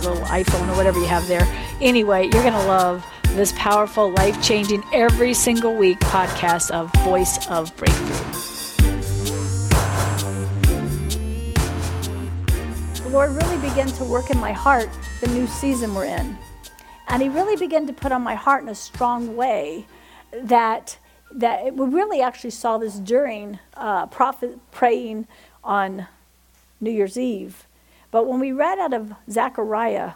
little iPhone or whatever you have there. Anyway, you're going to love this powerful, life changing, every single week podcast of Voice of Breakthrough. The Lord really began to work in my heart the new season we're in. And He really began to put on my heart in a strong way that that we really actually saw this during uh, prophet praying on New Year's Eve. But when we read out of Zechariah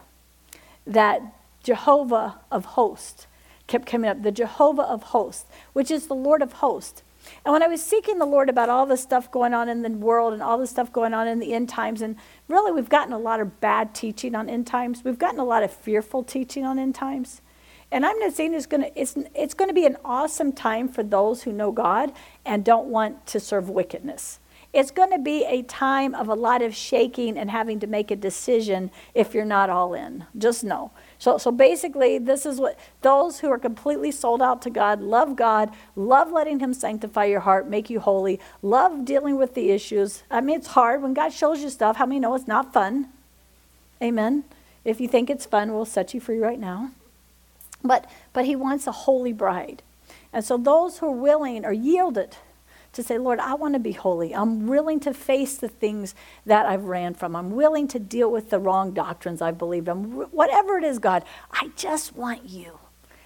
that Jehovah of hosts kept coming up, the Jehovah of hosts, which is the Lord of hosts. And when I was seeking the Lord about all the stuff going on in the world and all the stuff going on in the end times, and really we've gotten a lot of bad teaching on end times, we've gotten a lot of fearful teaching on end times. And I'm not saying it's going to it's, it's going to be an awesome time for those who know God and don't want to serve wickedness. It's going to be a time of a lot of shaking and having to make a decision if you're not all in. Just know. So, so basically, this is what those who are completely sold out to God, love God, love letting Him sanctify your heart, make you holy, love dealing with the issues. I mean, it's hard when God shows you stuff. How many know it's not fun? Amen. If you think it's fun, we'll set you free right now. But, but He wants a holy bride. And so those who are willing or yielded to say, Lord, I want to be holy. I'm willing to face the things that I've ran from. I'm willing to deal with the wrong doctrines I've believed. I'm, whatever it is, God, I just want you.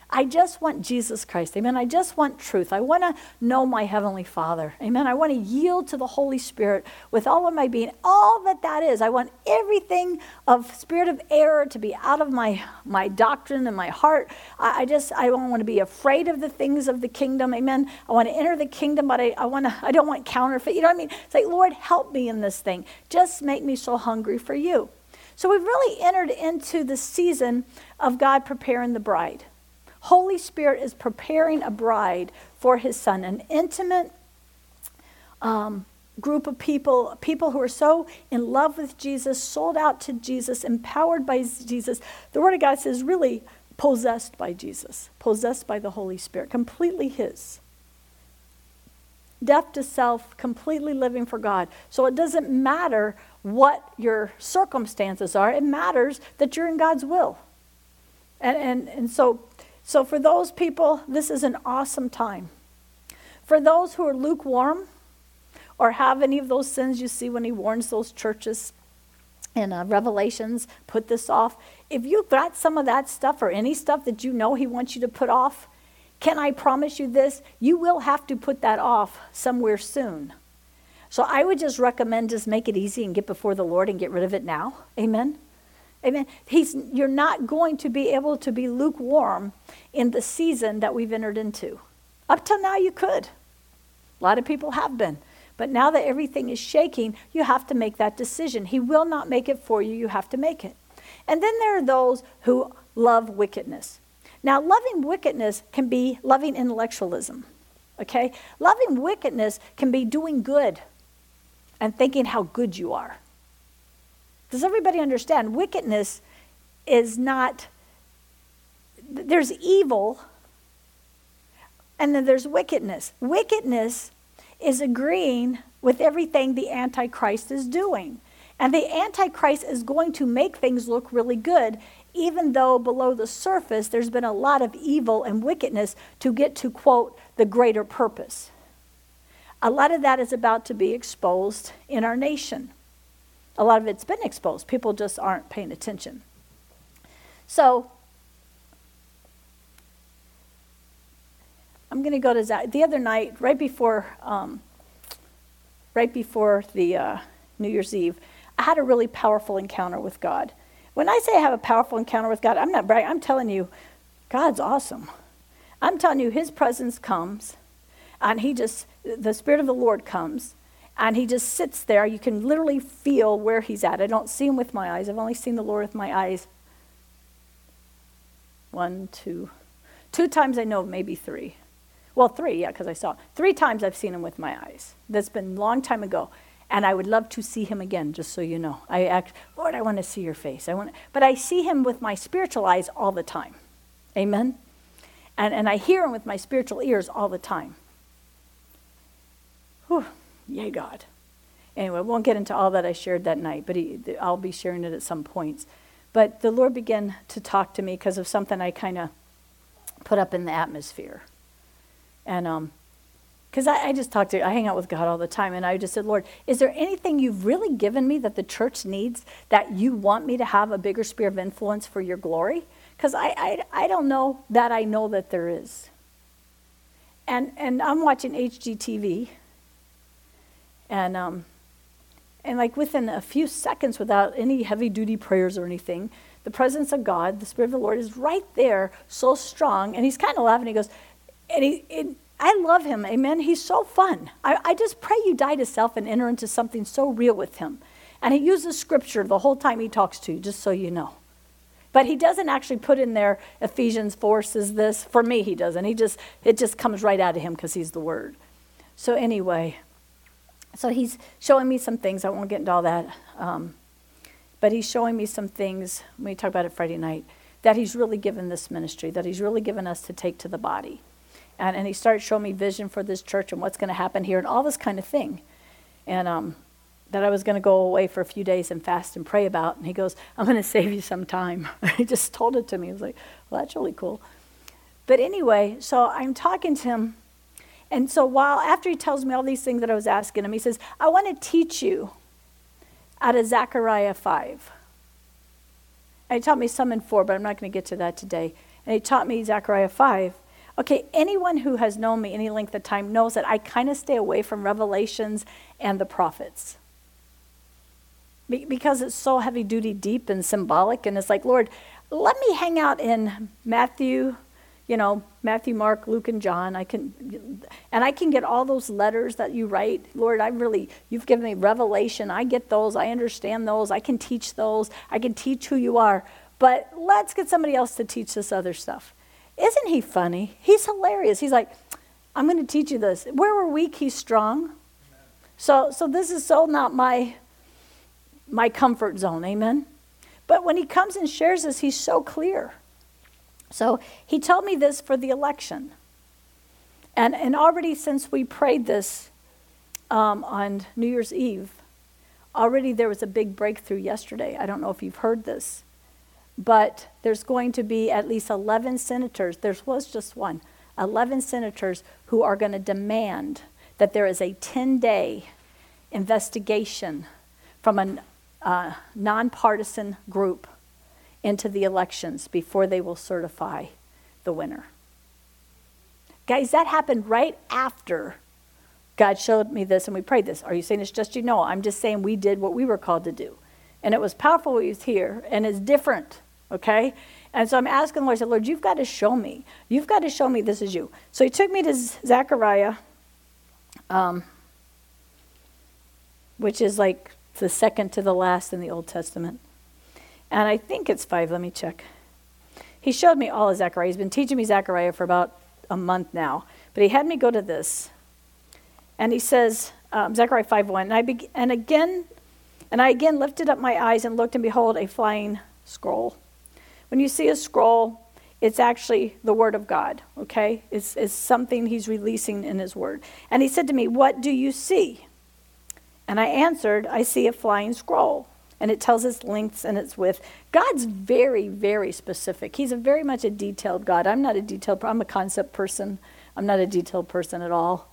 I just want Jesus Christ. Amen. I just want truth. I want to know my Heavenly Father. Amen. I want to yield to the Holy Spirit with all of my being, all that that is. I want everything of spirit of error to be out of my, my doctrine and my heart. I, I just, I don't want to be afraid of the things of the kingdom. Amen. I want to enter the kingdom, but I, I want to, I don't want counterfeit. You know what I mean? It's like, Lord, help me in this thing. Just make me so hungry for you. So we've really entered into the season of God preparing the bride. Holy Spirit is preparing a bride for his son, an intimate um, group of people, people who are so in love with Jesus, sold out to Jesus, empowered by Jesus. The Word of God says, really possessed by Jesus, possessed by the Holy Spirit, completely His. Death to self, completely living for God. So it doesn't matter what your circumstances are, it matters that you're in God's will. And, and, and so so, for those people, this is an awesome time. For those who are lukewarm or have any of those sins you see when he warns those churches in uh, Revelations, put this off. If you've got some of that stuff or any stuff that you know he wants you to put off, can I promise you this? You will have to put that off somewhere soon. So I would just recommend just make it easy and get before the Lord and get rid of it now. Amen. Amen. He's, you're not going to be able to be lukewarm in the season that we've entered into. Up till now, you could. A lot of people have been. But now that everything is shaking, you have to make that decision. He will not make it for you, you have to make it. And then there are those who love wickedness. Now, loving wickedness can be loving intellectualism. Okay? Loving wickedness can be doing good and thinking how good you are. Does everybody understand? Wickedness is not, there's evil and then there's wickedness. Wickedness is agreeing with everything the Antichrist is doing. And the Antichrist is going to make things look really good, even though below the surface there's been a lot of evil and wickedness to get to, quote, the greater purpose. A lot of that is about to be exposed in our nation a lot of it's been exposed. People just aren't paying attention. So, I'm going to go to Zach. The other night, right before, um, right before the uh, New Year's Eve, I had a really powerful encounter with God. When I say I have a powerful encounter with God, I'm not bragging. I'm telling you, God's awesome. I'm telling you, His presence comes, and He just, the Spirit of the Lord comes, and he just sits there. You can literally feel where he's at. I don't see him with my eyes. I've only seen the Lord with my eyes one, two, two times I know, maybe three. Well, three, yeah, because I saw three times I've seen him with my eyes. That's been a long time ago, and I would love to see him again. Just so you know, I act, Lord, I want to see your face. I want, but I see him with my spiritual eyes all the time. Amen. And and I hear him with my spiritual ears all the time. Whew, yay, God. Anyway, I won't get into all that I shared that night, but he, I'll be sharing it at some points. But the Lord began to talk to me because of something I kind of put up in the atmosphere. And um, because I, I, just talk to, I hang out with God all the time, and I just said, Lord, is there anything you've really given me that the church needs that you want me to have a bigger sphere of influence for your glory? Because I, I, I don't know that I know that there is. And, and I'm watching HGTV, and, um, and like within a few seconds, without any heavy duty prayers or anything, the presence of God, the Spirit of the Lord, is right there, so strong. And he's kind of laughing. He goes, and he, it, I love him, amen. He's so fun. I, I just pray you die to self and enter into something so real with him. And he uses scripture the whole time he talks to you, just so you know. But he doesn't actually put in there Ephesians 4 says this. For me, he doesn't. He just it just comes right out of him because he's the word. So anyway, so he's showing me some things. I won't get into all that. Um, but he's showing me some things, we talk about it Friday night, that he's really given this ministry, that he's really given us to take to the body and, and he started showing me vision for this church and what's going to happen here and all this kind of thing. And um, that I was going to go away for a few days and fast and pray about. And he goes, I'm going to save you some time. he just told it to me. I was like, well, that's really cool. But anyway, so I'm talking to him. And so while after he tells me all these things that I was asking him, he says, I want to teach you out of Zechariah 5. And he taught me some in 4, but I'm not going to get to that today. And he taught me Zechariah 5. Okay, anyone who has known me any length of time knows that I kind of stay away from Revelations and the prophets. Be- because it's so heavy duty, deep, and symbolic. And it's like, Lord, let me hang out in Matthew, you know, Matthew, Mark, Luke, and John. I can, and I can get all those letters that you write. Lord, I really, you've given me revelation. I get those. I understand those. I can teach those. I can teach who you are. But let's get somebody else to teach this other stuff. Isn't he funny? He's hilarious. He's like, I'm going to teach you this. Where we're weak, he's strong. So, so this is so not my, my comfort zone. Amen. But when he comes and shares this, he's so clear. So he told me this for the election. And, and already since we prayed this um, on New Year's Eve, already there was a big breakthrough yesterday. I don't know if you've heard this but there's going to be at least 11 senators. There was just one. 11 senators who are going to demand that there is a 10 day investigation from a uh, nonpartisan group into the elections before they will certify the winner. Guys, that happened right after God showed me this and we prayed this. Are you saying it's just you? No, I'm just saying we did what we were called to do. And it was powerful He was here and it's different Okay? And so I'm asking the Lord, I said, Lord, you've got to show me. You've got to show me this is you. So he took me to Zechariah, um, which is like the second to the last in the Old Testament. And I think it's five. Let me check. He showed me all of Zechariah. He's been teaching me Zechariah for about a month now. But he had me go to this. And he says, um, Zechariah 5 1, and, I be- and again, and I again lifted up my eyes and looked, and behold, a flying scroll when you see a scroll, it's actually the word of God, okay? It's, it's something he's releasing in his word. And he said to me, What do you see? And I answered, I see a flying scroll. And it tells its lengths and its width. God's very, very specific. He's a very much a detailed God. I'm not a detailed, I'm a concept person. I'm not a detailed person at all.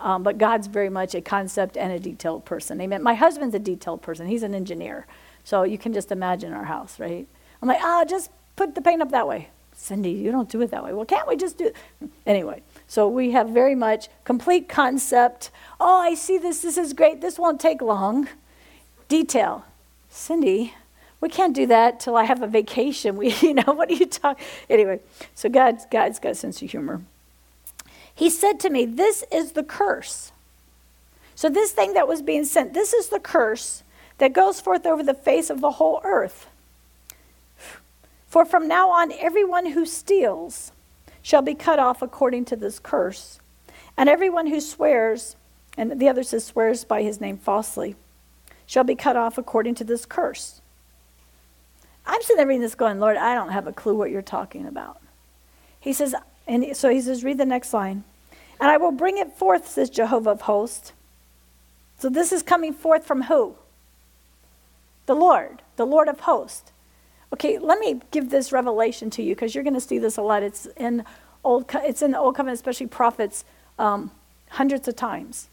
Um, but God's very much a concept and a detailed person. Amen. My husband's a detailed person. He's an engineer. So you can just imagine our house, right? I'm like, ah, oh, just put the paint up that way. Cindy, you don't do it that way. Well, can't we just do it? Anyway, so we have very much complete concept. Oh, I see this. This is great. This won't take long. Detail. Cindy, we can't do that till I have a vacation. We, you know, what are you talking? Anyway, so God's, God's got a sense of humor. He said to me, This is the curse. So, this thing that was being sent, this is the curse that goes forth over the face of the whole earth. For from now on, everyone who steals shall be cut off according to this curse, and everyone who swears, and the other says swears by his name falsely, shall be cut off according to this curse. I'm sitting there reading this going, Lord, I don't have a clue what you're talking about. He says, and so he says, read the next line. And I will bring it forth, says Jehovah of hosts. So this is coming forth from who? The Lord, the Lord of hosts. Okay, let me give this revelation to you because you're going to see this a lot. It's in old, it's in the Old Covenant, especially prophets, um, hundreds of times.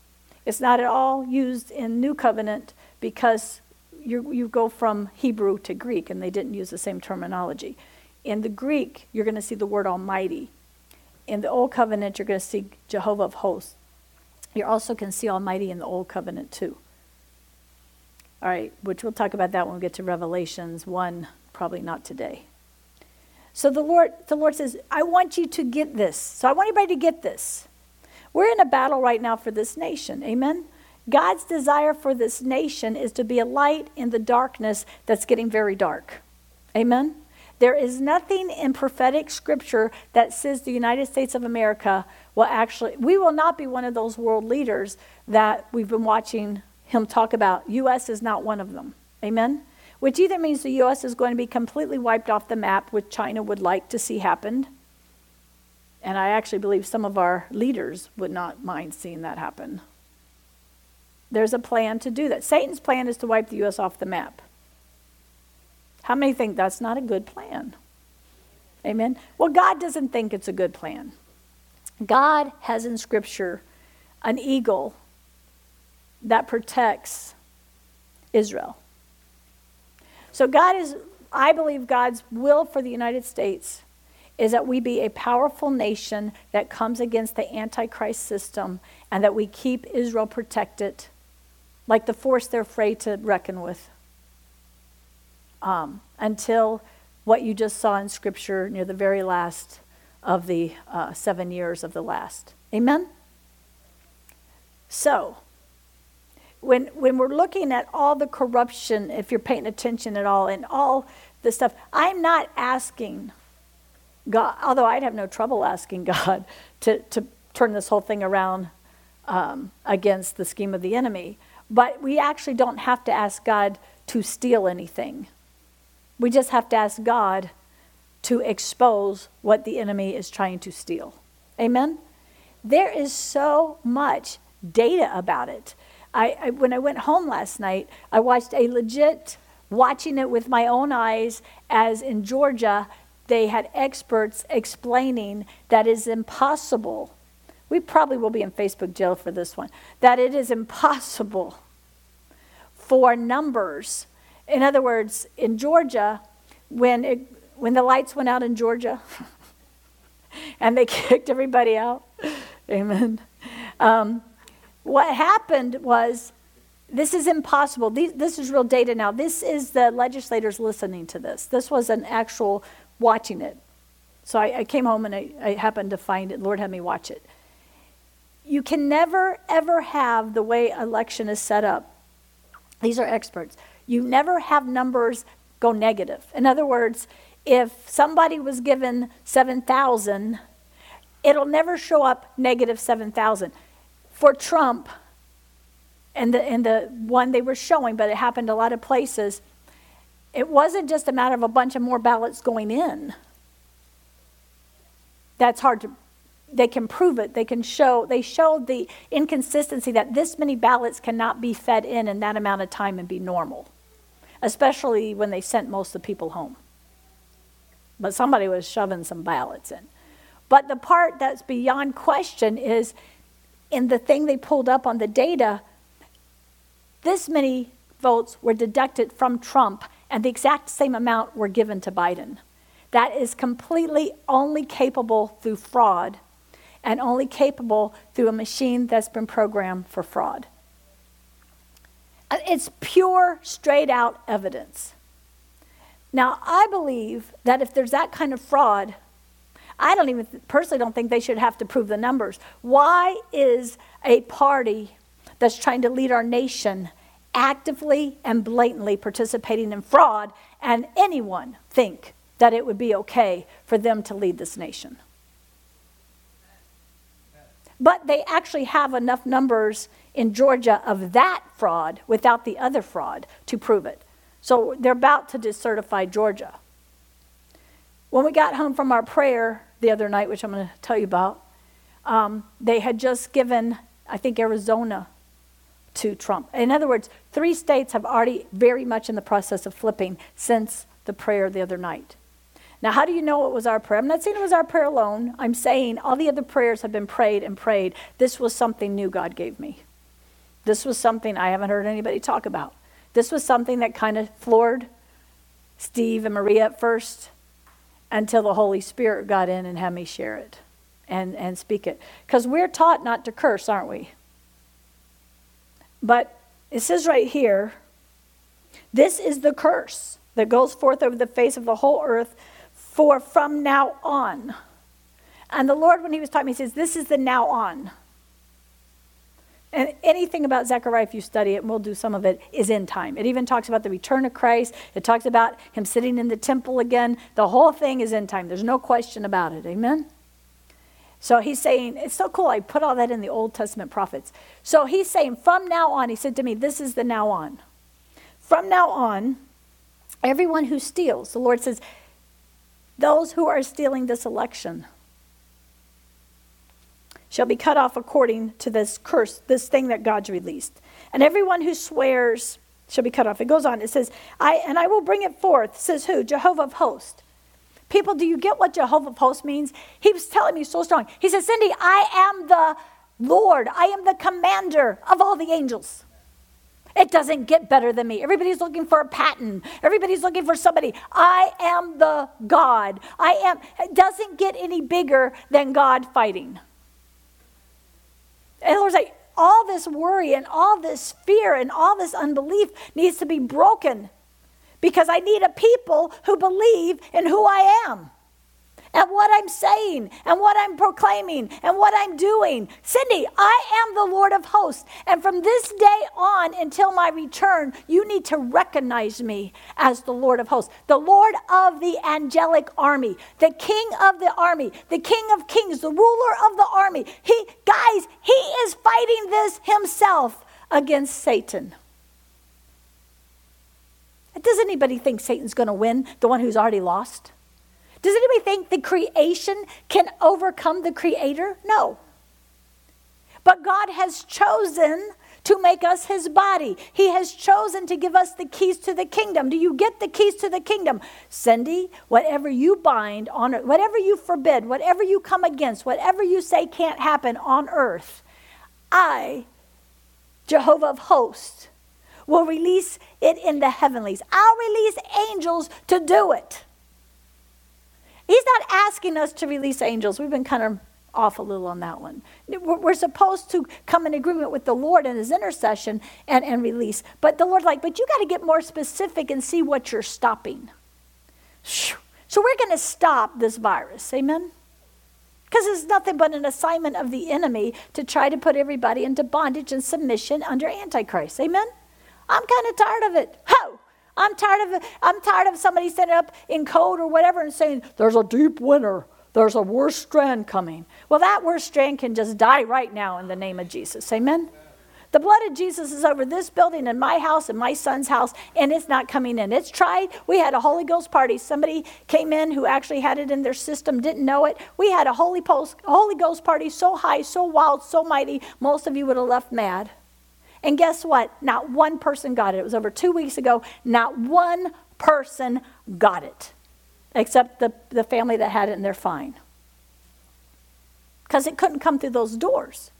It's not at all used in New Covenant because you, you go from Hebrew to Greek, and they didn't use the same terminology. In the Greek, you're going to see the word Almighty. In the Old Covenant, you're going to see Jehovah of hosts. You also can see Almighty in the Old Covenant too. All right, which we'll talk about that when we get to Revelations 1, probably not today. So the Lord, the Lord says, I want you to get this. So I want everybody to get this. We're in a battle right now for this nation. Amen? God's desire for this nation is to be a light in the darkness that's getting very dark. Amen? There is nothing in prophetic scripture that says the United States of America will actually, we will not be one of those world leaders that we've been watching him talk about. U.S. is not one of them. Amen? Which either means the U.S. is going to be completely wiped off the map, which China would like to see happen. And I actually believe some of our leaders would not mind seeing that happen. There's a plan to do that. Satan's plan is to wipe the U.S. off the map. How many think that's not a good plan? Amen. Well, God doesn't think it's a good plan. God has in Scripture an eagle that protects Israel. So, God is, I believe, God's will for the United States is that we be a powerful nation that comes against the Antichrist system and that we keep Israel protected like the force they're afraid to reckon with. Um, until what you just saw in Scripture near the very last of the uh, seven years of the last. Amen? So, when, when we're looking at all the corruption, if you're paying attention at all, and all the stuff, I'm not asking God, although I'd have no trouble asking God to, to turn this whole thing around um, against the scheme of the enemy. But we actually don't have to ask God to steal anything. We just have to ask God to expose what the enemy is trying to steal. Amen? There is so much data about it. I, I, when I went home last night, I watched a legit, watching it with my own eyes, as in Georgia, they had experts explaining that it's impossible we probably will be in Facebook jail for this one, that it is impossible for numbers. In other words, in Georgia, when, it, when the lights went out in Georgia and they kicked everybody out, amen. Um, what happened was this is impossible. These, this is real data now. This is the legislators listening to this. This was an actual watching it. So I, I came home and I, I happened to find it. Lord had me watch it you can never, ever have the way election is set up. These are experts. You never have numbers go negative. In other words, if somebody was given 7,000, it'll never show up negative 7,000. For Trump, and the, and the one they were showing, but it happened a lot of places, it wasn't just a matter of a bunch of more ballots going in. That's hard to they can prove it. They can show, they showed the inconsistency that this many ballots cannot be fed in in that amount of time and be normal, especially when they sent most of the people home. But somebody was shoving some ballots in. But the part that's beyond question is in the thing they pulled up on the data, this many votes were deducted from Trump, and the exact same amount were given to Biden. That is completely only capable through fraud and only capable through a machine that's been programmed for fraud. Uh, it's pure, straight out evidence. Now, I believe that if there's that kind of fraud, I don't even personally don't think they should have to prove the numbers. Why is a party that's trying to lead our nation actively and blatantly participating in fraud and anyone think that it would be okay for them to lead this nation. But they actually have enough numbers in Georgia of that fraud without the other fraud to prove it. So they're about to decertify Georgia. When we got home from our prayer the other night, which I'm going to tell you about, um, they had just given, I think, Arizona to Trump. In other words, three states have already very much in the process of flipping since the prayer the other night. Now, how do you know it was our prayer? I'm not saying it was our prayer alone. I'm saying all the other prayers have been prayed and prayed. This was something new God gave me. This was something I haven't heard anybody talk about. This was something that kind of floored Steve and Maria at first until the Holy Spirit got in and had me share it and, and speak it. Because we're taught not to curse, aren't we? But it says right here this is the curse that goes forth over the face of the whole earth for from now on. And the Lord, when He was talking, He says, This is the now on. And anything about Zechariah, if you study it, and we'll do some of it, is in time. It even talks about the return of Christ. It talks about him sitting in the temple again. The whole thing is in time. There's no question about it. Amen? So he's saying, it's so cool. I put all that in the Old Testament prophets. So he's saying, from now on, he said to me, this is the now on. From now on, everyone who steals, the Lord says, those who are stealing this election shall be cut off according to this curse, this thing that God's released. And everyone who swears shall be cut off. It goes on. It says, I and I will bring it forth, says who? Jehovah of hosts. People, do you get what Jehovah of hosts means? He was telling me so strong. He says, Cindy, I am the Lord. I am the commander of all the angels. It doesn't get better than me. Everybody's looking for a patent. Everybody's looking for somebody. I am the God. I am. It doesn't get any bigger than God fighting. And the Lord's like, all this worry and all this fear and all this unbelief needs to be broken because I need a people who believe in who I am and what I'm saying and what I'm proclaiming and what I'm doing. Cindy, I am the Lord of hosts. And from this day on until my return, you need to recognize me as the Lord of hosts, the Lord of the angelic army, the king of the army, the king of kings, the ruler of the army. He, guys, he is fighting this himself against Satan. Does anybody think Satan's going to win, the one who's already lost? Does anybody think the creation can overcome the creator? No. But God has chosen to make us his body. He has chosen to give us the keys to the kingdom. Do you get the keys to the kingdom? Cindy, whatever you bind on earth, whatever you forbid, whatever you come against, whatever you say can't happen on earth, I, Jehovah of hosts, will release it in the heavenlies. I'll release angels to do it. He's not asking us to release angels. We've been kind of off a little on that one. We're supposed to come in agreement with the Lord in his intercession and, and release. But the Lord's like, but you got to get more specific and see what you're stopping. So we're going to stop this virus. Amen? Because it's nothing but an assignment of the enemy to try to put everybody into bondage and submission under Antichrist. Amen? I'm kind of tired of it. Ho! I'm tired of I'm tired of somebody setting up in code or whatever and saying there's a deep winter. There's a worse strand coming. Well, that worst strand can just die right now in the name of Jesus. Amen. The blood of Jesus is over this building and my house and my son's house, and it's not coming in. It's tried. We had a Holy Ghost party. Somebody came in who actually had it in their system, didn't know it. We had a Holy, Post, Holy Ghost party so high, so wild, so mighty, most of you would have left mad. And guess what? Not one person got it. It was over two weeks ago. Not one person got it, except the, the family that had it, and they're fine. Because it couldn't come through those doors.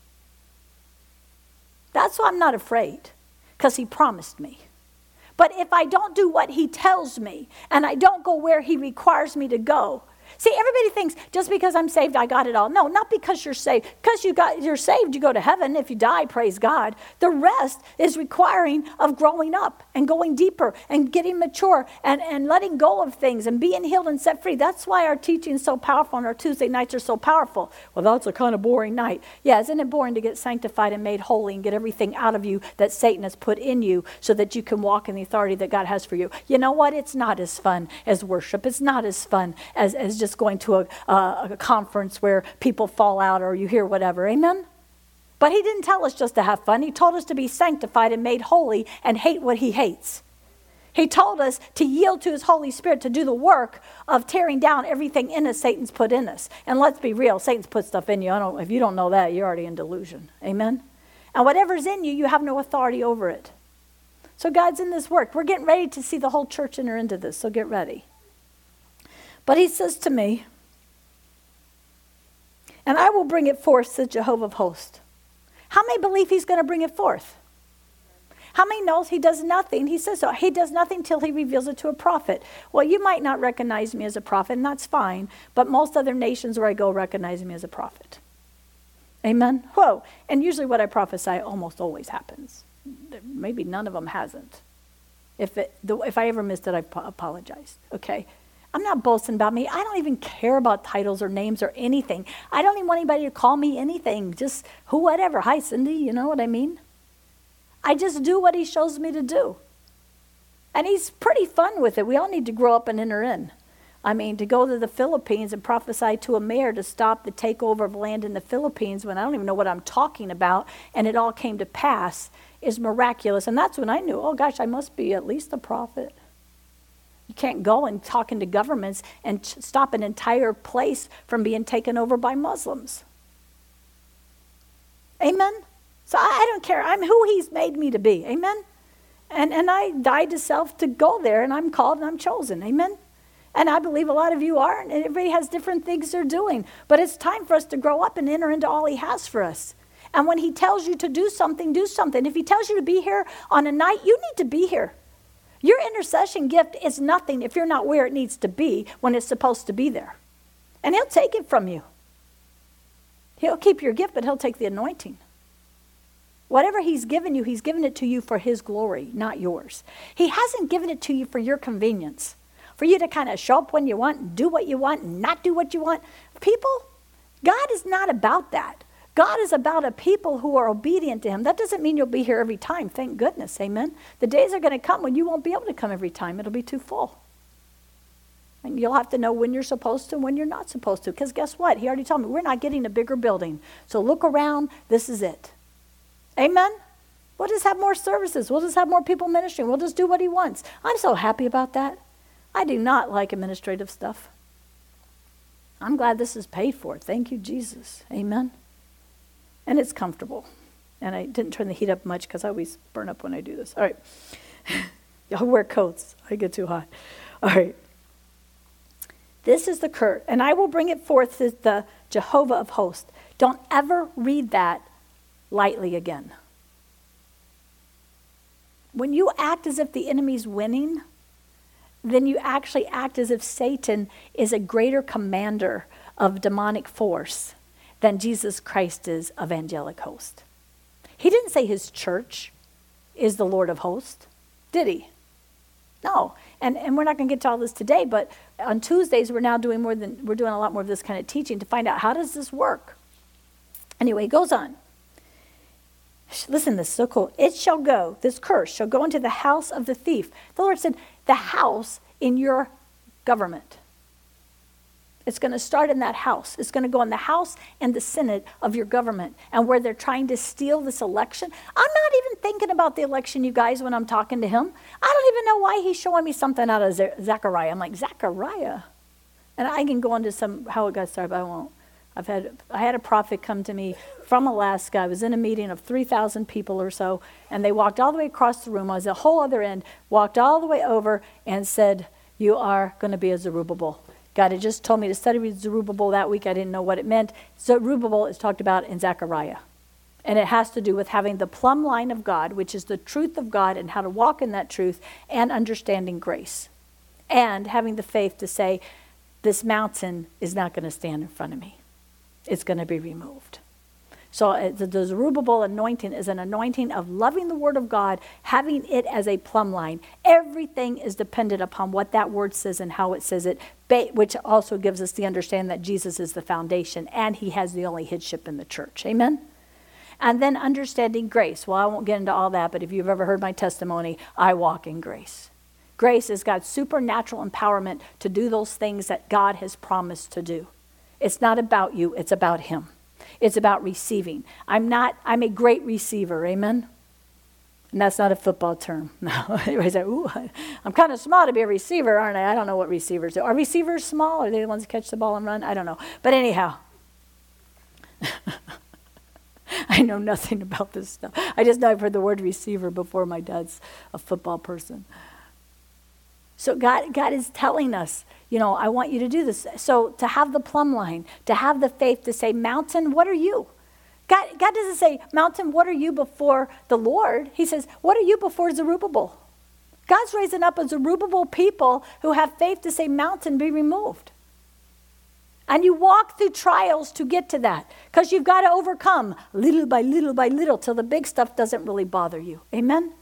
That's why I'm not afraid, because he promised me. But if I don't do what he tells me and I don't go where he requires me to go, See, everybody thinks just because I'm saved, I got it all. No, not because you're saved. Because you got you're saved, you go to heaven. If you die, praise God. The rest is requiring of growing up and going deeper and getting mature and, and letting go of things and being healed and set free. That's why our teaching is so powerful and our Tuesday nights are so powerful. Well, that's a kind of boring night. Yeah, isn't it boring to get sanctified and made holy and get everything out of you that Satan has put in you so that you can walk in the authority that God has for you? You know what? It's not as fun as worship. It's not as fun as, as just going to a, a, a conference where people fall out or you hear whatever. Amen? But he didn't tell us just to have fun. He told us to be sanctified and made holy and hate what he hates. He told us to yield to his Holy Spirit to do the work of tearing down everything in us Satan's put in us. And let's be real, Satan's put stuff in you. if you don't know that, you're already in delusion. Amen? And whatever's in you, you have no authority over it. So God's in this work. We're getting ready to see the whole church enter into this, so get ready. But he says to me, and I will bring it forth, says Jehovah of hosts. How many believe he's going to bring it forth? How many knows he does nothing? He says so. He does nothing till he reveals it to a prophet. Well, you might not recognize me as a prophet, and that's fine, but most other nations where I go recognize me as a prophet. Amen? Whoa. And usually what I prophesy almost always happens. Maybe none of them hasn't. If, it, if I ever missed it, I apologize. Okay? I'm not boasting about me. I don't even care about titles or names or anything. I don't even want anybody to call me anything. Just who, whatever. Hi, Cindy. You know what I mean? I just do what he shows me to do. And he's pretty fun with it. We all need to grow up and enter in. I mean, to go to the Philippines and prophesy to a mayor to stop the takeover of land in the Philippines when I don't even know what I'm talking about, and it all came to pass, is miraculous. And that's when I knew, oh gosh, I must be at least a prophet. You can't go and talk into governments and stop an entire place from being taken over by Muslims. Amen? So I, I don't care. I'm who He's made me to be. Amen? And, and I died to self to go there, and I'm called and I'm chosen. Amen? And I believe a lot of you are, and everybody has different things they're doing. But it's time for us to grow up and enter into all He has for us. And when He tells you to do something, do something. If He tells you to be here on a night, you need to be here. Your intercession gift is nothing if you're not where it needs to be when it's supposed to be there. And He'll take it from you. He'll keep your gift, but He'll take the anointing. Whatever He's given you, He's given it to you for His glory, not yours. He hasn't given it to you for your convenience, for you to kind of show up when you want, do what you want, not do what you want. People, God is not about that. God is about a people who are obedient to Him. That doesn't mean you'll be here every time, thank goodness, amen. The days are going to come when you won't be able to come every time, it'll be too full. And you'll have to know when you're supposed to and when you're not supposed to. Because guess what? He already told me we're not getting a bigger building. So look around, this is it. Amen? We'll just have more services. We'll just have more people ministering. We'll just do what He wants. I'm so happy about that. I do not like administrative stuff. I'm glad this is paid for. Thank you, Jesus. Amen and it's comfortable. And I didn't turn the heat up much because I always burn up when I do this. All right. Y'all wear coats. I get too hot. All right. This is the curse, and I will bring it forth to the Jehovah of hosts. Don't ever read that lightly again. When you act as if the enemy's winning, then you actually act as if Satan is a greater commander of demonic force than Jesus Christ is of angelic host. He didn't say his church is the Lord of hosts, did he? No. And, and we're not going to get to all this today, but on Tuesdays we're now doing more than we're doing a lot more of this kind of teaching to find out how does this work. Anyway, he goes on. Listen, this is so cool. It shall go, this curse shall go into the house of the thief. The Lord said, the house in your government. It's going to start in that house. It's going to go in the House and the Senate of your government. And where they're trying to steal this election. I'm not even thinking about the election, you guys, when I'm talking to him. I don't even know why he's showing me something out of Zechariah. I'm like, Zechariah? And I can go into some how it got started, but I won't. I've had I had a prophet come to me from Alaska. I was in a meeting of 3,000 people or so, and they walked all the way across the room. I was at the whole other end, walked all the way over, and said, "You are going to be a Zerubbabel." God had just told me to study with Zerubbabel that week. I didn't know what it meant. Zerubbabel is talked about in Zechariah. And it has to do with having the plumb line of God, which is the truth of God and how to walk in that truth, and understanding grace. And having the faith to say, this mountain is not going to stand in front of me. It's going to be removed. So uh, the Zerubbabel anointing is an anointing of loving the Word of God, having it as a plumb line. Everything is dependent upon what that Word says and how it says it, which also gives us the understanding that Jesus is the foundation and He has the only headship in the church. Amen? And then understanding grace. Well, I won't get into all that, but if you've ever heard my testimony, I walk in grace. Grace is God's supernatural empowerment to do those things that God has promised to do. It's not about you, it's about Him. It's about receiving. I'm not, I'm a great receiver, amen? And that's not a football term. No. Everybody's like, ooh, I'm kind of small to be a receiver, aren't I? I don't know what receivers do. Are receivers small? Are they the ones that catch the ball and run? I don't know. But anyhow, I know nothing about this stuff. I just know I've heard the word receiver before my dad's a football person. So God, God is telling us, you know, I want you to do this. So to have the plumb line, to have the faith to say, Mountain, what are you? God, God doesn't say, Mountain, what are you before the Lord? He says, What are you before Zerubbabel? God's raising up a Zerubbabel people who have faith to say, Mountain, be removed. And you walk through trials to get to that because you've got to overcome little by little by little till the big stuff doesn't really bother you. Amen?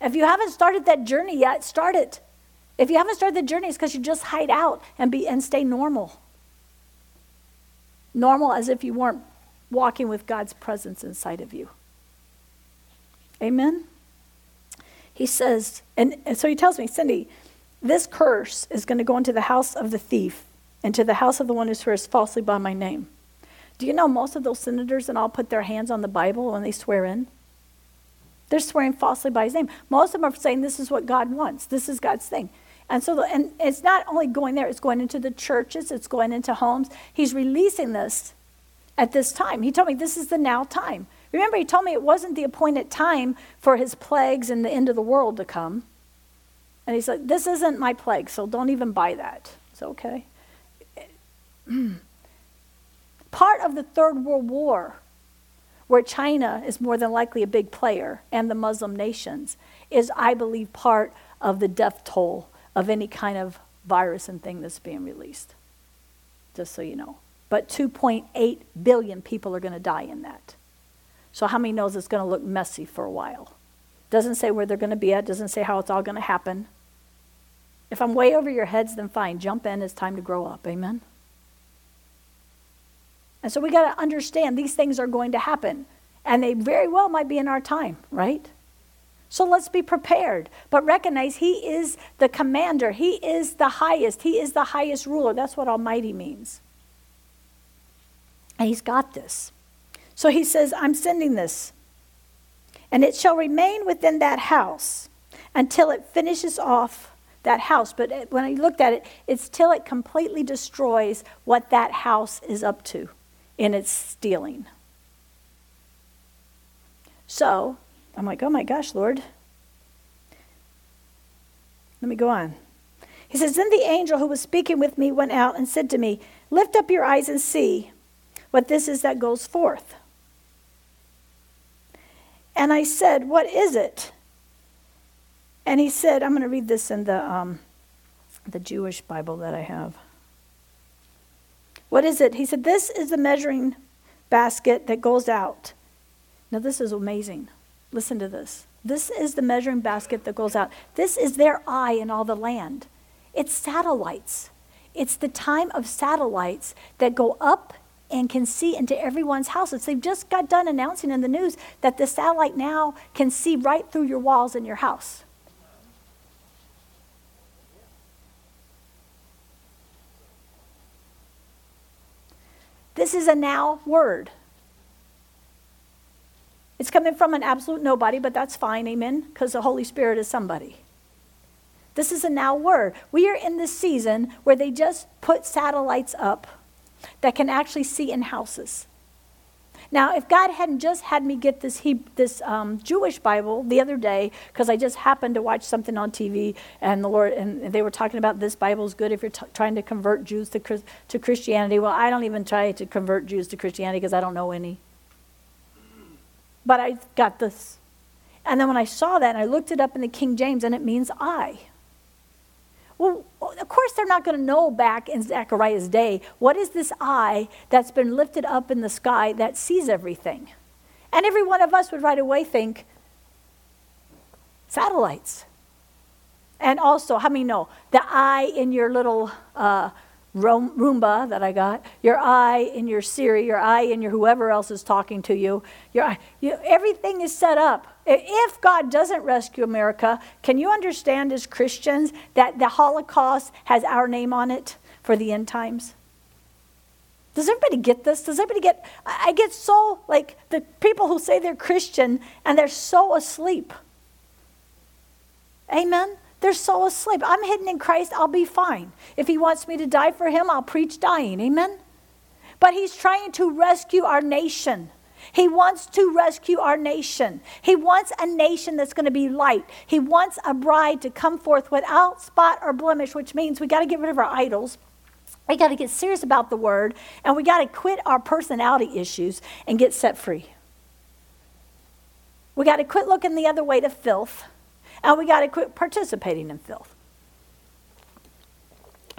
If you haven't started that journey yet, start it. If you haven't started the journey, it's because you just hide out and be and stay normal. Normal as if you weren't walking with God's presence inside of you. Amen. He says, and, so he tells me, Cindy, this curse is going to go into the house of the thief and to the house of the one who swears falsely by my name. Do you know most of those senators and all put their hands on the Bible when they swear in? They're swearing falsely by his name. Most of them are saying this is what God wants. This is God's thing. And so, the, and it's not only going there, it's going into the churches, it's going into homes. He's releasing this at this time. He told me this is the now time. Remember, he told me it wasn't the appointed time for his plagues and the end of the world to come. And he said, This isn't my plague, so don't even buy that. It's okay. Part of the Third World War, where China is more than likely a big player and the Muslim nations, is, I believe, part of the death toll of any kind of virus and thing that's being released. Just so you know. But 2.8 billion people are going to die in that. So how many knows it's going to look messy for a while? Doesn't say where they're going to be at, doesn't say how it's all going to happen. If I'm way over your heads, then fine. Jump in. It's time to grow up. Amen? And so we got to understand these things are going to happen. And they very well might be in our time, right? So let's be prepared, but recognize He is the commander. He is the highest. He is the highest ruler. That's what Almighty means. And He's got this. So He says, I'm sending this. And it shall remain within that house until it finishes off that house. But when I looked at it, it's till it completely destroys what that house is up to in its stealing. So I'm like, oh my gosh, Lord. Let me go on. He says, Then the angel who was speaking with me went out and said to me, Lift up your eyes and see what this is that goes forth. And I said, What is it? And he said, I'm going to read this in the, um, the Jewish Bible that I have. What is it? He said, This is the measuring basket that goes out. Now, this is amazing. Listen to this. This is the measuring basket that goes out. This is their eye in all the land. It's satellites. It's the time of satellites that go up and can see into everyone's houses. They've just got done announcing in the news that the satellite now can see right through your walls in your house. This is a now word. It's coming from an absolute nobody, but that's fine, amen, because the Holy Spirit is somebody. This is a now word. We are in this season where they just put satellites up that can actually see in houses. Now, if God hadn't just had me get this he, this um, Jewish Bible the other day, because I just happened to watch something on TV, and the Lord and they were talking about this Bible is good if you're t- trying to convert Jews to, to Christianity. Well, I don't even try to convert Jews to Christianity because I don't know any but I got this. And then when I saw that, and I looked it up in the King James, and it means I. Well, of course, they're not going to know back in Zechariah's day what is this eye that's been lifted up in the sky that sees everything. And every one of us would right away think satellites. And also, how many know the eye in your little uh, Roomba that I got, your eye in your Siri, your eye in your whoever else is talking to you, your eye, you, everything is set up. If God doesn't rescue America, can you understand as Christians that the Holocaust has our name on it for the end times? Does everybody get this? Does everybody get? I get so like the people who say they're Christian and they're so asleep. Amen. They're so asleep. I'm hidden in Christ, I'll be fine. If He wants me to die for Him, I'll preach dying. Amen? But He's trying to rescue our nation. He wants to rescue our nation. He wants a nation that's going to be light. He wants a bride to come forth without spot or blemish, which means we got to get rid of our idols. We got to get serious about the word, and we got to quit our personality issues and get set free. We got to quit looking the other way to filth and we got to quit participating in filth.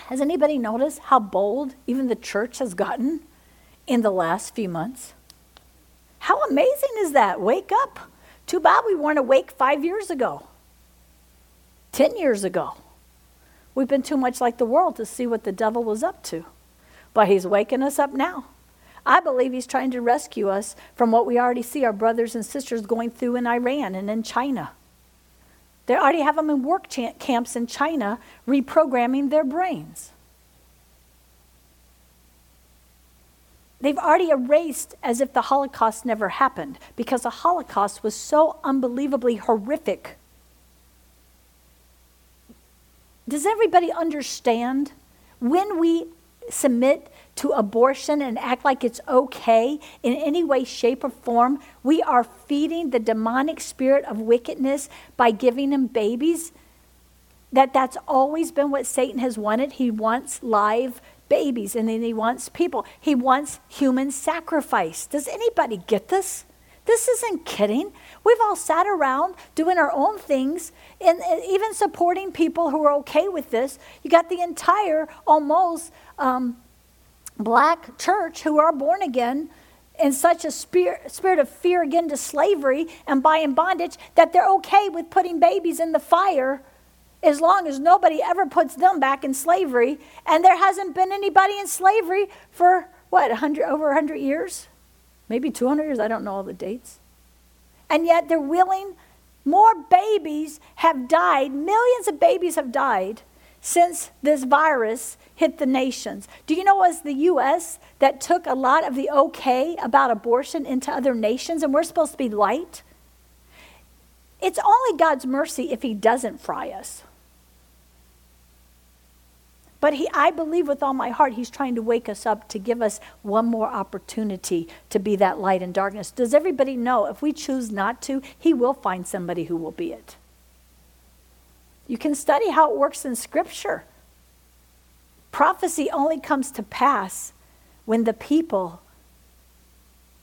Has anybody noticed how bold even the church has gotten in the last few months? How amazing is that? Wake up. Too bad we weren't awake five years ago, 10 years ago. We've been too much like the world to see what the devil was up to. But he's waking us up now. I believe he's trying to rescue us from what we already see our brothers and sisters going through in Iran and in China. They already have them in work camps in China reprogramming their brains. They've already erased as if the Holocaust never happened because the Holocaust was so unbelievably horrific. Does everybody understand when we submit to abortion and act like it's okay in any way, shape, or form, we are feeding the demonic spirit of wickedness by giving them babies. That that's always been what Satan has wanted. He wants live babies and then he wants people. He wants human sacrifice. Does anybody get this? This isn't kidding. We've all sat around doing our own things and, even supporting people who are okay with this. You got the entire almost um, black church who are born again in such a spirit, spirit of fear again to slavery and by in bondage that they're okay with putting babies in the fire as long as nobody ever puts them back in slavery. And there hasn't been anybody in slavery for what, 100, over 100 years? Maybe 200 years? I don't know all the dates. And yet they're willing, more babies have died, millions of babies have died since this virus hit the nations. Do you know it was the U.S. that took a lot of the okay about abortion into other nations, and we're supposed to be light? It's only God's mercy if He doesn't fry us. But he, I believe with all my heart, he's trying to wake us up to give us one more opportunity to be that light in darkness. Does everybody know if we choose not to, he will find somebody who will be it? You can study how it works in Scripture. Prophecy only comes to pass when the people,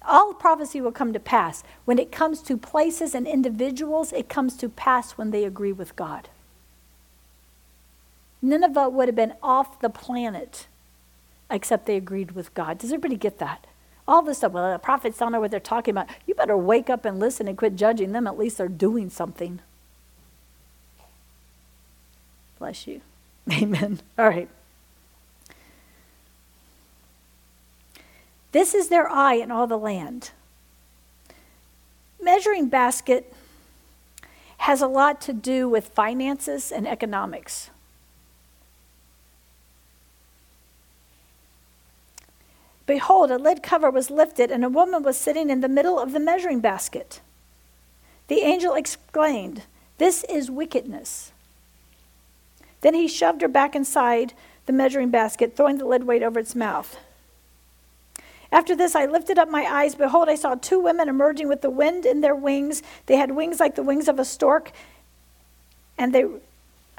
all prophecy will come to pass. When it comes to places and individuals, it comes to pass when they agree with God. Nineveh would have been off the planet except they agreed with God. Does everybody get that? All this stuff, well, the prophets don't know what they're talking about. You better wake up and listen and quit judging them. At least they're doing something. Bless you. Amen. All right. This is their eye in all the land. Measuring basket has a lot to do with finances and economics. Behold, a lid cover was lifted, and a woman was sitting in the middle of the measuring basket. The angel exclaimed, This is wickedness. Then he shoved her back inside the measuring basket, throwing the lid weight over its mouth. After this, I lifted up my eyes. Behold, I saw two women emerging with the wind in their wings. They had wings like the wings of a stork. And they,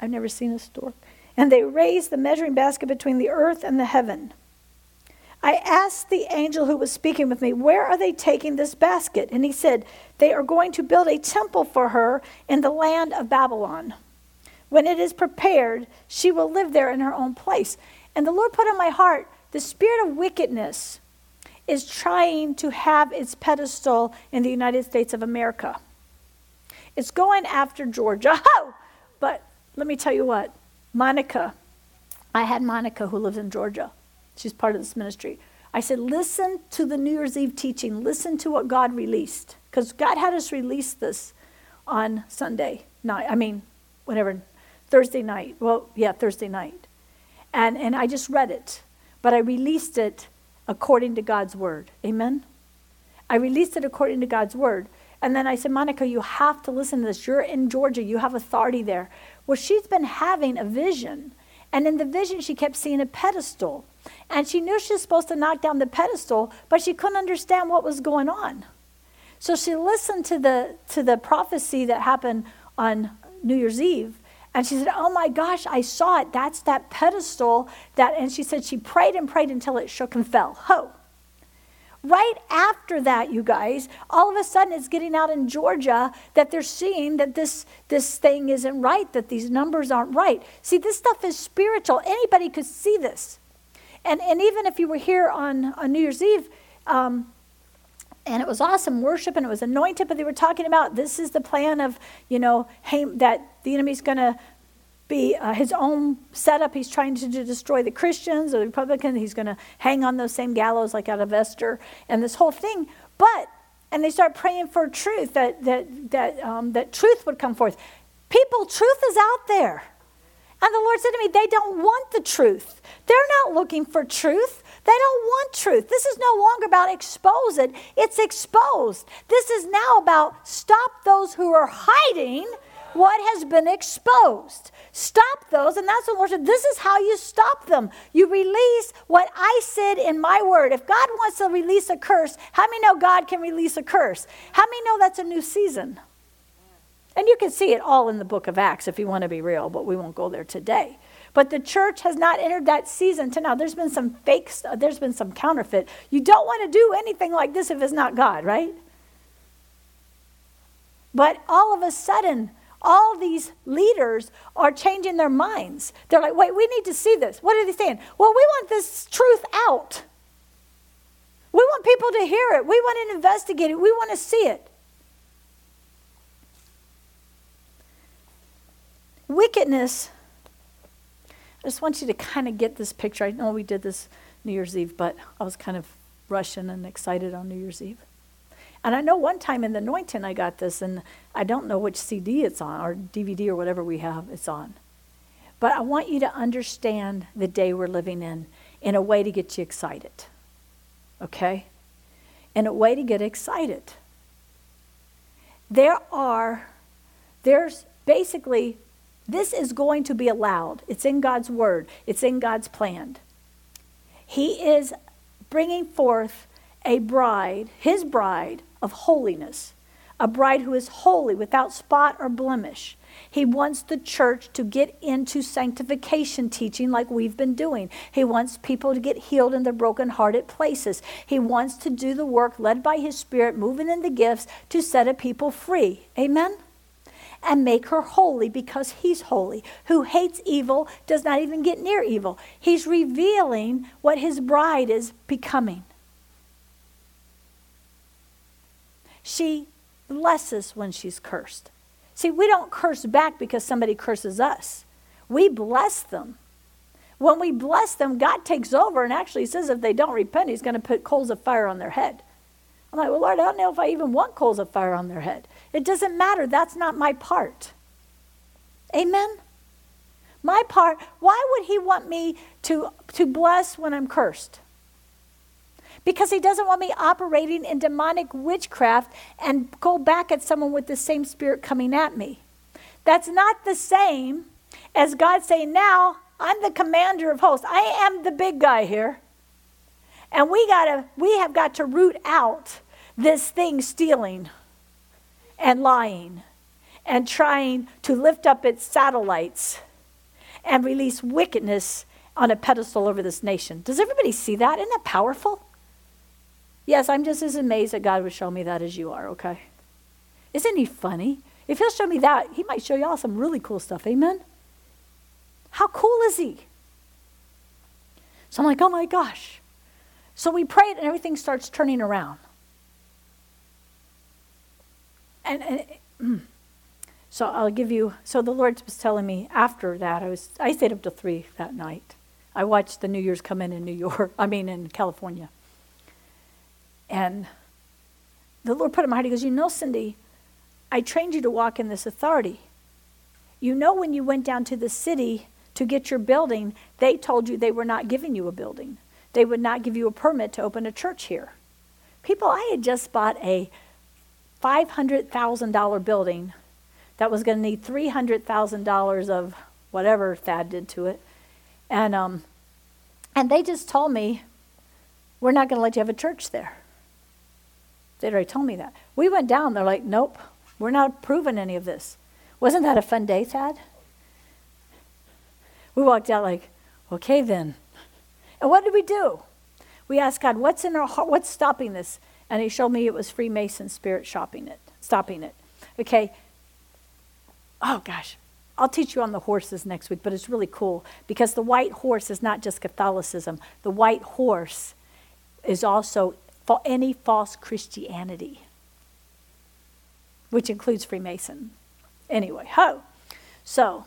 I've never seen a stork. And they raised the measuring basket between the earth and the heaven. I asked the angel who was speaking with me, Where are they taking this basket? And he said, They are going to build a temple for her in the land of Babylon. When it is prepared, she will live there in her own place. And the Lord put on my heart the spirit of wickedness is trying to have its pedestal in the United States of America. It's going after Georgia. Oh! But let me tell you what, Monica, I had Monica who lives in Georgia. She's part of this ministry. I said, listen to the New Year's Eve teaching. Listen to what God released. Because God had us release this on Sunday night. I mean, whatever, Thursday night. Well, yeah, Thursday night. And, and I just read it. But I released it according to God's word. Amen? I released it according to God's word. And then I said, Monica, you have to listen to this. You're in Georgia, you have authority there. Well, she's been having a vision. And in the vision, she kept seeing a pedestal. And she knew she was supposed to knock down the pedestal, but she couldn't understand what was going on. So she listened to the, to the prophecy that happened on New Year's Eve. And she said, Oh my gosh, I saw it. That's that pedestal that, and she said she prayed and prayed until it shook and fell. Ho! Right after that, you guys, all of a sudden it's getting out in Georgia that they're seeing that this, this thing isn't right, that these numbers aren't right. See, this stuff is spiritual. Anybody could see this. And, and even if you were here on, on New Year's Eve, um, and it was awesome worship and it was anointed, but they were talking about this is the plan of, you know, that the enemy's going to be uh, his own setup. He's trying to, to destroy the Christians or the Republican. He's going to hang on those same gallows like out of Esther and this whole thing. But, and they start praying for truth, that, that, that, um, that truth would come forth. People, truth is out there. And the Lord said to me, they don't want the truth. They're not looking for truth. They don't want truth. This is no longer about expose it, it's exposed. This is now about stop those who are hiding what has been exposed. Stop those, and that's what Lord said. This is how you stop them. You release what I said in my word. If God wants to release a curse, how many know God can release a curse? How many know that's a new season? And you can see it all in the book of Acts if you want to be real, but we won't go there today. But the church has not entered that season to now. There's been some fake, there's been some counterfeit. You don't want to do anything like this if it's not God, right? But all of a sudden, all these leaders are changing their minds. They're like, wait, we need to see this. What are they saying? Well, we want this truth out. We want people to hear it. We want to investigate it. We want to see it. Wickedness, I just want you to kind of get this picture. I know we did this New Year's Eve, but I was kind of rushing and excited on New Year's Eve. And I know one time in the anointing I got this, and I don't know which CD it's on, or DVD or whatever we have it's on. But I want you to understand the day we're living in in a way to get you excited. Okay? In a way to get excited. There are, there's basically this is going to be allowed. It's in God's word, it's in God's plan. He is bringing forth a bride, his bride of holiness, a bride who is holy without spot or blemish. He wants the church to get into sanctification teaching like we've been doing. He wants people to get healed in their broken-hearted places. He wants to do the work led by his spirit, moving in the gifts to set a people free. Amen? And make her holy because he's holy. Who hates evil does not even get near evil. He's revealing what his bride is becoming. She blesses when she's cursed. See, we don't curse back because somebody curses us. We bless them. When we bless them, God takes over and actually says if they don't repent, He's going to put coals of fire on their head. I'm like, well, Lord, I don't know if I even want coals of fire on their head. It doesn't matter. That's not my part. Amen? My part, why would he want me to, to bless when I'm cursed? Because he doesn't want me operating in demonic witchcraft and go back at someone with the same spirit coming at me. That's not the same as God saying, Now I'm the commander of hosts. I am the big guy here. And we gotta we have got to root out this thing stealing and lying and trying to lift up its satellites and release wickedness on a pedestal over this nation. Does everybody see that? Isn't that powerful? Yes, I'm just as amazed that God would show me that as you are, okay? Isn't he funny? If he'll show me that, he might show y'all some really cool stuff. Amen? How cool is he? So I'm like, oh my gosh. So we prayed and everything starts turning around. And, and mm. so I'll give you, so the Lord was telling me after that, I was, I stayed up till three that night. I watched the New Year's come in in New York, I mean in California. And the Lord put in my heart, He goes, You know, Cindy, I trained you to walk in this authority. You know, when you went down to the city to get your building, they told you they were not giving you a building. They would not give you a permit to open a church here. People, I had just bought a $500,000 building that was going to need $300,000 of whatever Thad did to it. And, um, and they just told me, we're not going to let you have a church there. They'd already told me that. We went down, they're like, nope, we're not approving any of this. Wasn't that a fun day, Thad? We walked out like, okay then. And what did we do? We asked God, what's in our heart? What's stopping this? And he showed me it was Freemason spirit shopping it, stopping it. Okay. Oh gosh. I'll teach you on the horses next week, but it's really cool because the white horse is not just Catholicism. The white horse is also any false Christianity, which includes Freemason. Anyway, ho. So,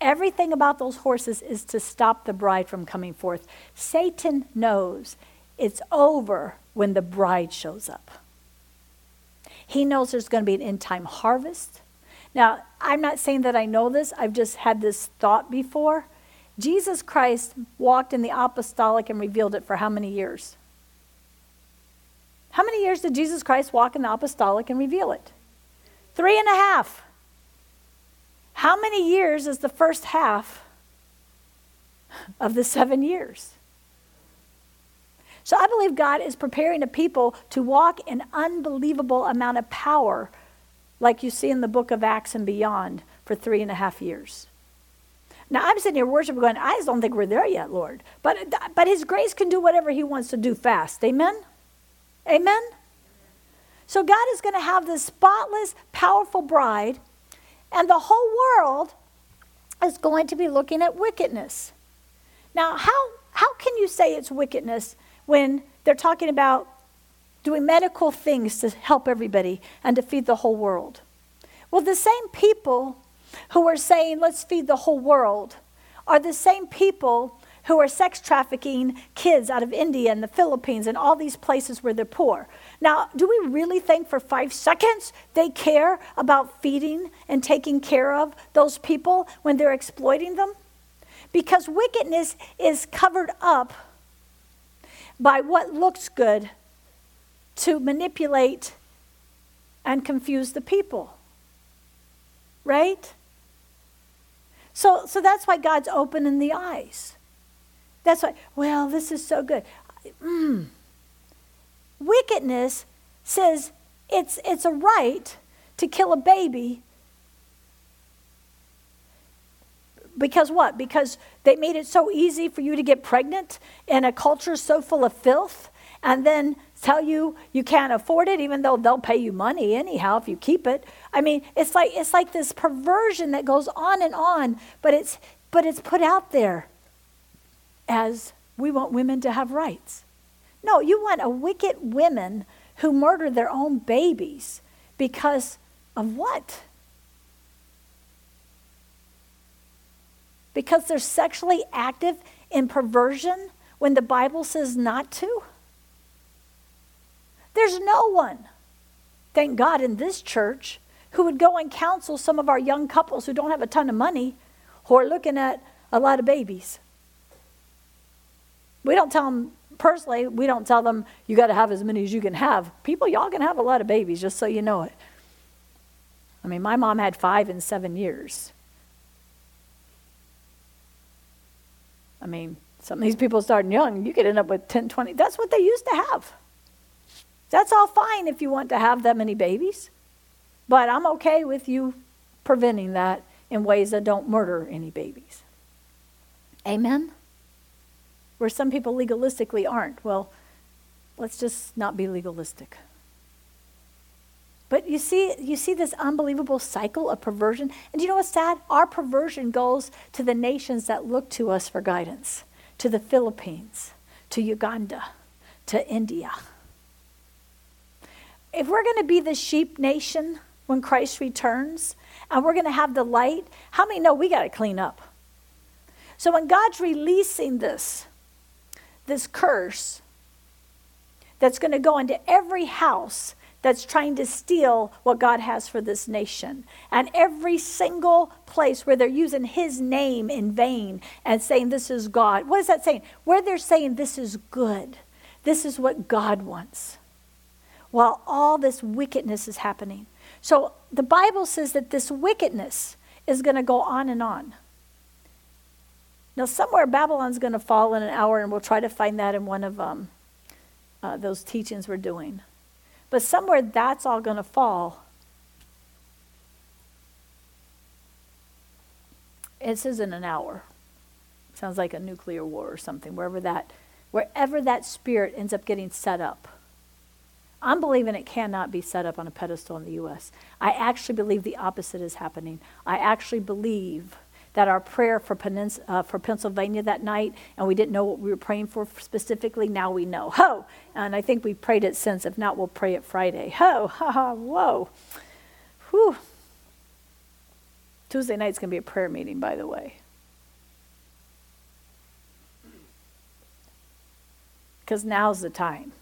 everything about those horses is to stop the bride from coming forth. Satan knows it's over when the bride shows up. He knows there's going to be an end time harvest. Now, I'm not saying that I know this, I've just had this thought before. Jesus Christ walked in the apostolic and revealed it for how many years? How many years did Jesus Christ walk in the apostolic and reveal it? Three and a half. How many years is the first half of the seven years? So I believe God is preparing a people to walk in unbelievable amount of power, like you see in the book of Acts and beyond, for three and a half years. Now I'm sitting here worshiping, going, I just don't think we're there yet, Lord. But but His grace can do whatever He wants to do fast. Amen. Amen. So God is going to have this spotless, powerful bride and the whole world is going to be looking at wickedness. Now, how, how can you say it's wickedness when they're talking about doing medical things to help everybody and to feed the whole world? Well, the same people who are saying, let's feed the whole world, are the same people who are sex trafficking kids out of India and the Philippines and all these places where they're poor. Now, do we really think for five seconds they care about feeding and taking care of those people when they're exploiting them? Because wickedness is covered up by what looks good to manipulate and confuse the people. Right? So, so that's why God's opening the eyes. That's why, well, this is so good. Mm. Wickedness says it's, it's a right to kill a baby because what? Because they made it so easy for you to get pregnant in a culture so full of filth and then tell you you can't afford it even though they'll pay you money anyhow if you keep it. I mean, it's like it's like this perversion that goes on and on, but it's but it's put out there as we want women to have rights. No, you want a wicked women who murder their own babies because of what? Because they're sexually active in perversion when the Bible says not to? There's no one, thank God, in this church who would go and counsel some of our young couples who don't have a ton of money who are looking at a lot of babies. We don't tell them, personally, we don't tell them, you got to have as many as you can have. People, y'all can have a lot of babies, just so you know it. I mean, my mom had five in seven years. I mean, some of these people starting young, you could end up with 10, 20. That's what they used to have. That's all fine if you want to have that many babies. But I'm okay with you preventing that in ways that don't murder any babies. Amen? where some people legalistically aren't. Well, let's just not be legalistic. But you see, you see this unbelievable cycle of perversion. And you know what's sad? Our perversion goes to the nations that look to us for guidance, to the Philippines, to Uganda, to India. If we're going to be the sheep nation when Christ returns, and we're going to have the light, how many know we got to clean up? So when God's releasing this, this curse that's going to go into every house that's trying to steal what God has for this nation. And every single place where they're using his name in vain and saying this is God. What is that saying? Where they're saying this is good. This is what God wants. While all this wickedness is happening. So the Bible says that this wickedness is going to go on and on. Now, somewhere Babylon's going to fall in an hour, and we'll try to find that in one of um, uh, those teachings we're doing. But somewhere that's all going to fall. Says in an hour. Sounds like a nuclear war or something, wherever that, wherever that spirit ends up getting set up. I'm believing it cannot be set up on a pedestal in the U.S. I actually believe the opposite is happening. I actually believe that our prayer for, Penins- uh, for Pennsylvania that night, and we didn't know what we were praying for specifically, now we know. Ho! And I think we've prayed it since. If not, we'll pray it Friday. Ho! Ha ha! Whoa! Whew! Tuesday night's going to be a prayer meeting, by the way. Because now's the time.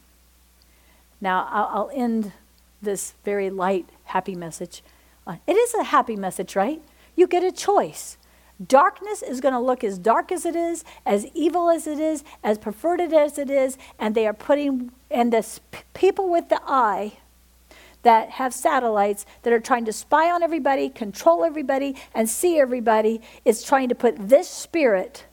Now, I'll, I'll, end this very light, happy message. Uh, it is a happy message, right? You get a choice. Darkness is going to look as dark as it is, as evil as it is, as perverted as it is, and they are putting, and the people with the eye that have satellites that are trying to spy on everybody, control everybody, and see everybody is trying to put this spirit,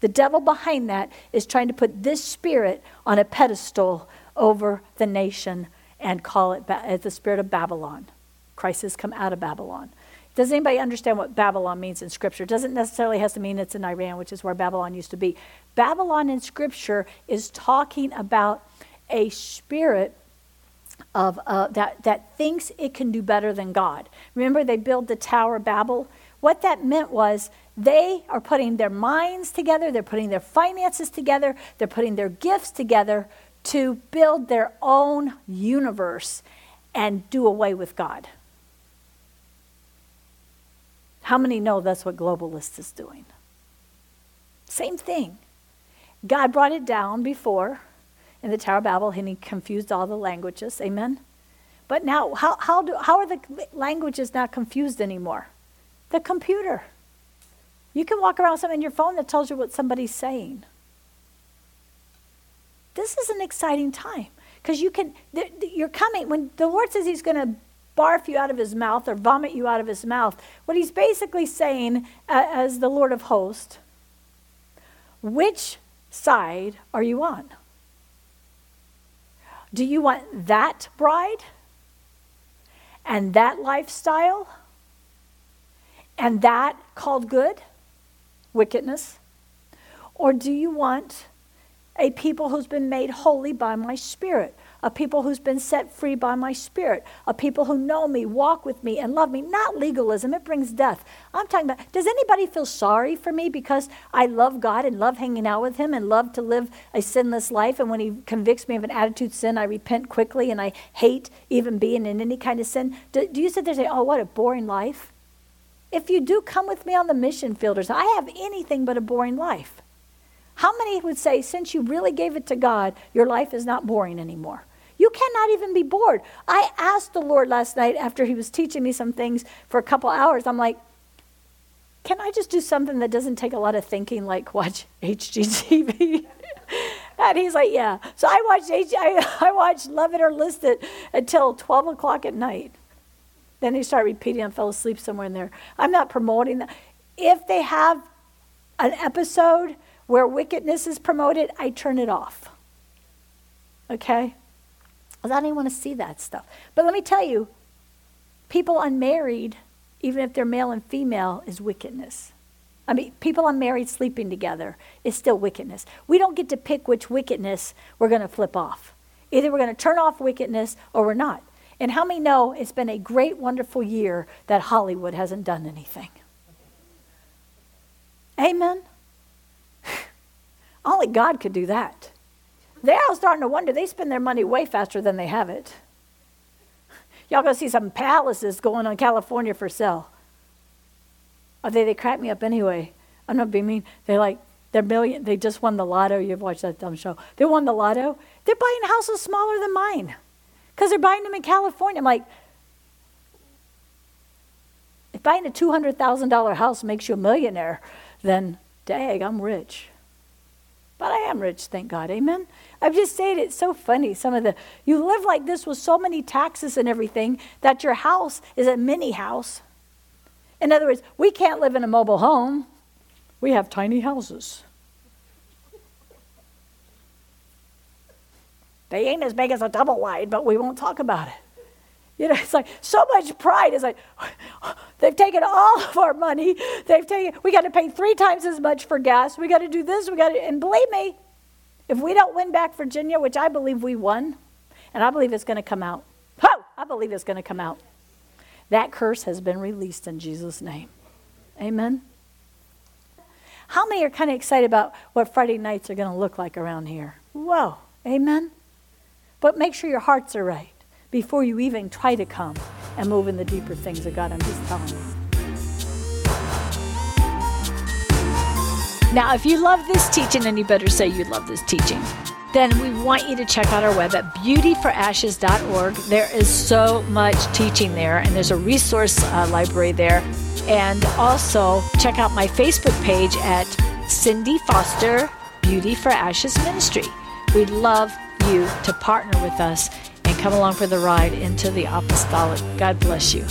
the devil behind that is trying to put this spirit on a pedestal over the nation and call it ba- the spirit of Babylon. Christ has come out of Babylon. Does anybody understand what Babylon means in Scripture? It doesn't necessarily have to mean it's in Iran, which is where Babylon used to be. Babylon in Scripture is talking about a spirit of uh, that that thinks it can do better than God. Remember, they built the Tower of Babel. What that meant was they are putting their minds together, they're putting their finances together, they're putting their gifts together to build their own universe and do away with God. How many know that's what globalist is doing? Same thing. God brought it down before in the Tower of Babel and he confused all the languages. Amen? But now, how, how, do, how are the languages not confused anymore? The computer. You can walk around with something in your phone that tells you what somebody's saying. This is an exciting time because you can, you're coming, when the Lord says he's going to barf you out of his mouth or vomit you out of his mouth. What he's basically saying, uh, as the Lord of hosts, which side are you on? Do you want that bride and that lifestyle and that called good, wickedness? Or do you want a people who's been made holy by my spirit? A people who's been set free by my spirit, a people who know me, walk with me, and love me. Not legalism, it brings death. I'm talking about, does anybody feel sorry for me because I love God and love hanging out with Him and love to live a sinless life? And when He convicts me of an attitude sin, I repent quickly and I hate even being in any kind of sin? Do, do you sit there and say, oh, what a boring life? If you do come with me on the mission fielders, I have anything but a boring life. How many would say, since you really gave it to God, your life is not boring anymore? Cannot even be bored. I asked the Lord last night after he was teaching me some things for a couple hours. I'm like, can I just do something that doesn't take a lot of thinking, like watch HGTV? and he's like, yeah. So I watched H- I, I watched Love It or List It until 12 o'clock at night. Then he started repeating. I fell asleep somewhere in there. I'm not promoting that. If they have an episode where wickedness is promoted, I turn it off. Okay? I don't even want to see that stuff. But let me tell you, people unmarried, even if they're male and female, is wickedness. I mean, people unmarried sleeping together is still wickedness. We don't get to pick which wickedness we're going to flip off. Either we're going to turn off wickedness or we're not. And how many know it's been a great, wonderful year that Hollywood hasn't done anything? Amen. Only God could do that. They're all starting to wonder. They spend their money way faster than they have it. Y'all gonna see some palaces going on California for sale. Oh, they they crack me up anyway. I'm not being mean. They like they're million. They just won the lotto. You've watched that dumb show. They won the lotto. They're buying houses smaller than mine because they're buying them in California. I'm like, if buying a two hundred thousand dollar house makes you a millionaire, then dang, I'm rich. But I am rich, thank God. Amen. I've just said it's so funny. Some of the you live like this with so many taxes and everything that your house is a mini house. In other words, we can't live in a mobile home. We have tiny houses. They ain't as big as a double wide, but we won't talk about it. You know, it's like so much pride. It's like they've taken all of our money. They've taken. We got to pay three times as much for gas. We got to do this. We got to. And believe me, if we don't win back Virginia, which I believe we won, and I believe it's going to come out. Oh, I believe it's going to come out. That curse has been released in Jesus' name. Amen. How many are kind of excited about what Friday nights are going to look like around here? Whoa. Amen. But make sure your hearts are right before you even try to come and move in the deeper things of God. I'm just telling you. Now, if you love this teaching, and you better say you love this teaching, then we want you to check out our web at beautyforashes.org. There is so much teaching there, and there's a resource uh, library there. And also check out my Facebook page at Cindy Foster Beauty for Ashes Ministry. We'd love you to partner with us and come along for the ride into the apostolic. God bless you.